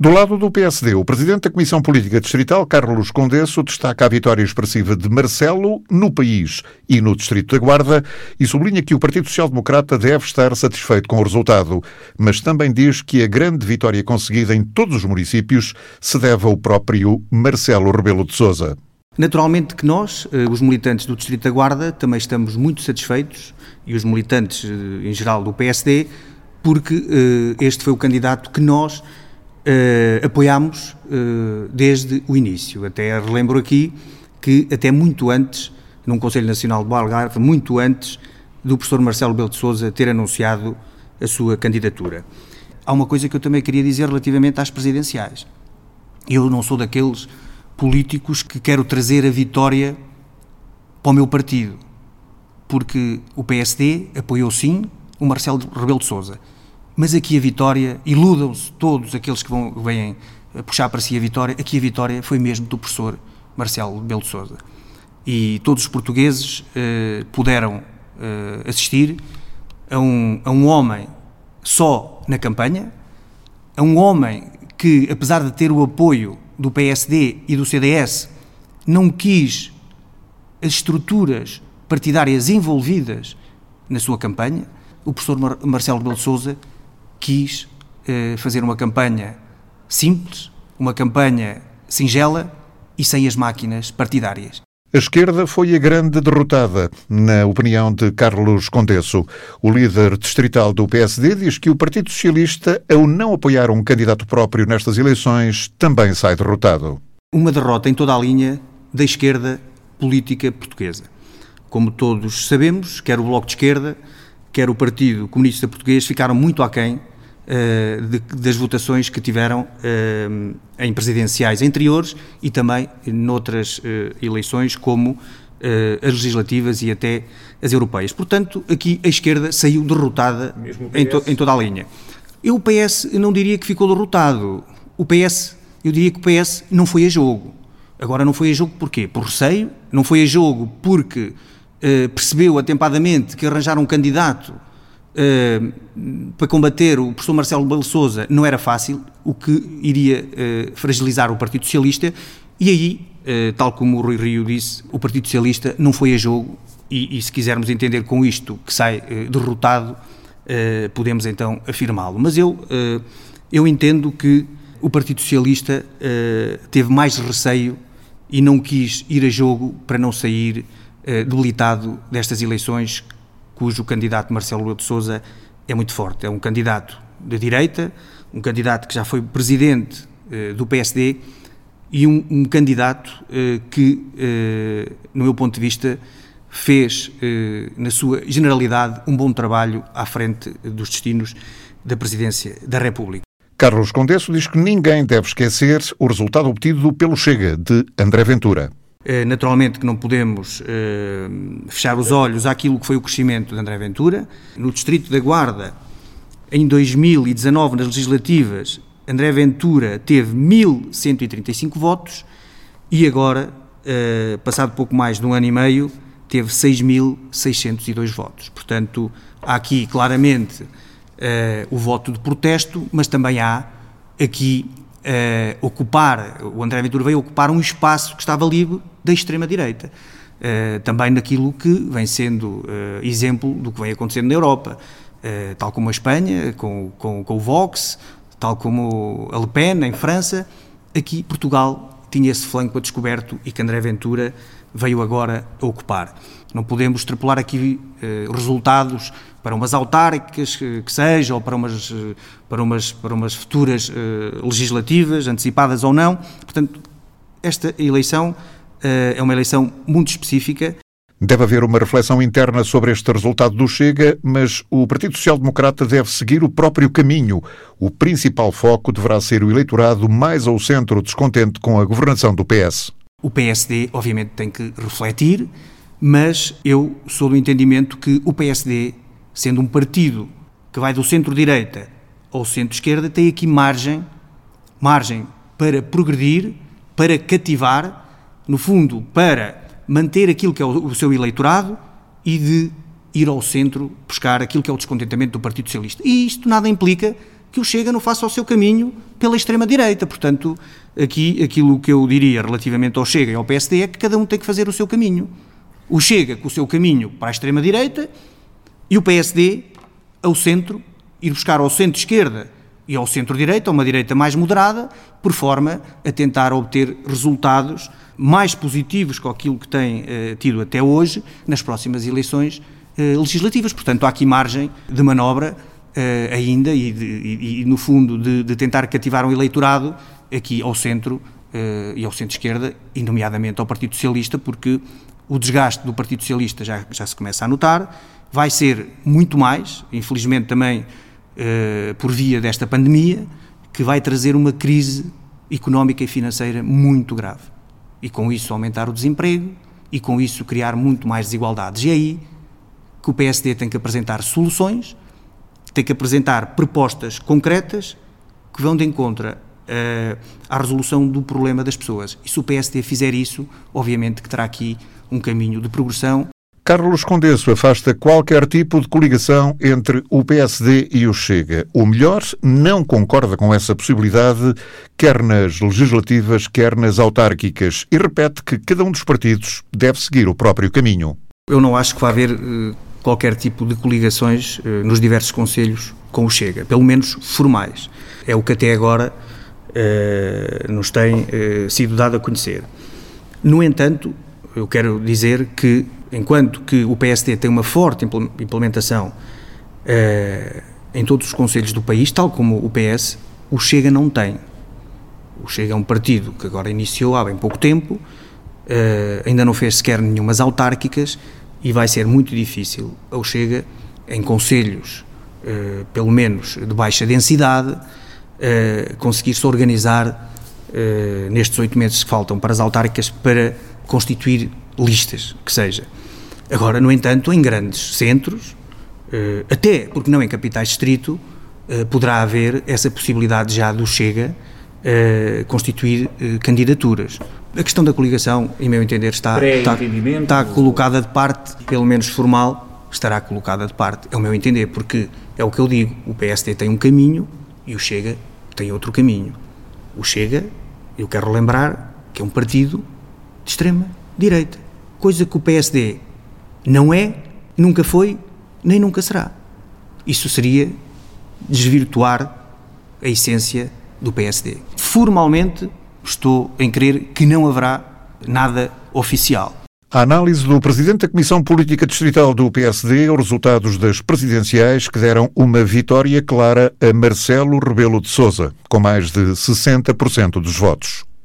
Do lado do PSD, o presidente da Comissão Política Distrital, Carlos Condesso, destaca a vitória expressiva de Marcelo no país e no Distrito da Guarda e sublinha que o Partido Social Democrata deve estar satisfeito com o resultado, mas também diz que a grande vitória conseguida em todos os municípios se deve ao próprio Marcelo Rebelo de Sousa. Naturalmente que nós, eh, os militantes do Distrito da Guarda, também estamos muito satisfeitos, e os militantes eh, em geral do PSD, porque eh, este foi o candidato que nós uh, apoiámos uh, desde o início. Até relembro aqui que até muito antes, num Conselho Nacional do Algarve, muito antes do professor Marcelo Belo de Souza ter anunciado a sua candidatura. Há uma coisa que eu também queria dizer relativamente às presidenciais. Eu não sou daqueles políticos que quero trazer a vitória para o meu partido, porque o PSD apoiou sim o Marcelo Rebelo de Souza mas aqui a vitória, iludam-se todos aqueles que vão, vêm puxar para si a vitória, aqui a vitória foi mesmo do professor Marcelo Belo de Souza. E todos os portugueses eh, puderam eh, assistir a um, a um homem só na campanha, a um homem que, apesar de ter o apoio do PSD e do CDS, não quis as estruturas partidárias envolvidas na sua campanha. O professor Mar Marcelo Belo de Souza quis eh, fazer uma campanha simples, uma campanha singela e sem as máquinas partidárias. A esquerda foi a grande derrotada, na opinião de Carlos Condesso. O líder distrital do PSD diz que o Partido Socialista, ao não apoiar um candidato próprio nestas eleições, também sai derrotado. Uma derrota em toda a linha da esquerda política portuguesa. Como todos sabemos, quer o Bloco de Esquerda, quer o Partido Comunista Português ficaram muito aquém uh, de, das votações que tiveram uh, em presidenciais anteriores e também noutras uh, eleições, como as legislativas e até as europeias. Portanto, aqui a esquerda saiu derrotada em, to, em, toda a linha. Eu, o PS, não diria que ficou derrotado. O PS, eu diria que o PS não foi a jogo. Agora, não foi a jogo porquê? Por receio, não foi a jogo porque eh, percebeu atempadamente que arranjar um candidato uh, para combater o professor Marcelo Belo Souza não era fácil, o que iria uh, fragilizar o Partido Socialista, e aí, tal como o Rui Rio disse, o Partido Socialista não foi a jogo, e, e se quisermos entender com isto que sai derrotado, podemos então afirmá-lo. Mas eu, eu entendo que o Partido Socialista teve mais receio e não quis ir a jogo para não sair debilitado destas eleições, cujo candidato Marcelo Rebelo de Sousa é muito forte. É um candidato de direita, um candidato que já foi presidente eh, do PSD e um, um candidato eh, que, no meu ponto de vista, fez, na sua generalidade, um bom trabalho à frente dos destinos da presidência da República. Carlos Condesso diz que ninguém deve esquecer o resultado obtido pelo Chega de André Ventura. Eh, naturalmente que não podemos eh, fechar os olhos àquilo que foi o crescimento de André Ventura. No Distrito da Guarda, em 2019, nas legislativas, André Ventura teve 1.135 votos e agora, eh, passado pouco mais de um ano e meio, teve 6.602 votos. Portanto, há aqui claramente o voto de protesto, mas também há aqui uh, ocupar, o André Ventura veio ocupar um espaço que estava livre da extrema-direita. Uh, também naquilo que vem sendo uh, exemplo do que vem acontecendo na Europa, tal como a Espanha, com, com, com o Vox, tal como a Le Pen em França, aqui Portugal tinha esse flanco a descoberto e que André Ventura veio agora a ocupar. Não podemos extrapolar aqui eh, resultados para umas autárquicas que, que seja, ou para umas, eh, para umas, para umas futuras eh, legislativas, antecipadas ou não. Portanto, esta eleição eh, é uma eleição muito específica. Deve haver uma reflexão interna sobre este resultado do Chega, mas o Partido Social Democrata deve seguir o próprio caminho. O principal foco deverá ser o eleitorado mais ao centro descontente com a governação do PS. O PSD, obviamente, tem que refletir, mas eu sou do entendimento que o PSD sendo um partido que vai do centro-direita ao centro-esquerda, tem aqui margem, margem para progredir, para cativar, no fundo, para manter aquilo que é o, seu eleitorado e de ir ao centro buscar aquilo que é o descontentamento do Partido Socialista. E isto nada implica que o Chega não faça o seu caminho pela extrema-direita. Portanto, aqui aquilo que eu diria relativamente ao Chega e ao PSD é que cada um tem que fazer o seu caminho. O Chega com o seu caminho para a extrema-direita e o PSD ao centro, ir buscar ao centro-esquerda e ao centro-direita, uma direita mais moderada, por forma a tentar obter resultados mais positivos que aquilo que tem eh, tido até hoje nas próximas eleições eh, legislativas. Portanto, há aqui margem de manobra eh, ainda e, de, e, e, no fundo, de, de, tentar cativar um eleitorado aqui ao centro eh, e ao centro-esquerda, e nomeadamente ao Partido Socialista, porque o desgaste do Partido Socialista já, já se começa a notar, vai ser muito mais, infelizmente também eh, por via desta pandemia, que vai trazer uma crise económica e financeira muito grave. E com isso aumentar o desemprego e com isso criar muito mais desigualdades. E é aí que o PSD tem que apresentar soluções, tem que apresentar propostas concretas que vão de encontro uh, à resolução do problema das pessoas. E se o PSD fizer isso, obviamente que terá aqui um caminho de progressão Carlos Condesso afasta qualquer tipo de coligação entre o PSD e o Chega. O melhor não concorda com essa possibilidade, quer nas legislativas, quer nas autárquicas, e repete que cada um dos partidos deve seguir o próprio caminho. Eu não acho que vai haver uh, qualquer tipo de coligações uh, nos diversos conselhos com o Chega, pelo menos formais. É o que até agora uh, nos tem sido dado a conhecer. No entanto, eu quero dizer que enquanto que o PSD tem uma forte implementação uh, em todos os conselhos do país, tal como o PS, o Chega não tem. O Chega é um partido que agora iniciou há bem pouco tempo, uh, ainda não fez sequer nenhumas autárquicas e vai ser muito difícil ao Chega, em conselhos, uh, pelo menos de baixa densidade, conseguir-se organizar nestes oito meses que faltam para as autárquicas para constituir listas, que seja. Agora, no entanto, em grandes centros, eh, até porque não em capitais distrito, eh, poderá haver essa possibilidade já do Chega eh, constituir candidaturas. A questão da coligação, em meu entender, está, está, está colocada de parte, pelo menos formal, estará colocada de parte, é o meu entender, porque é o que eu digo, o PSD tem um caminho e o Chega tem outro caminho. O Chega, eu quero lembrar que é um partido de extrema direita, coisa que o PSD não é, nunca foi, nem nunca será. Isso seria desvirtuar a essência do PSD. Formalmente, estou em crer que não haverá nada oficial. A análise do presidente da Comissão Política Distrital do PSD aos resultados das presidenciais que deram uma vitória clara a Marcelo Rebelo de Sousa, com mais de 60% dos votos.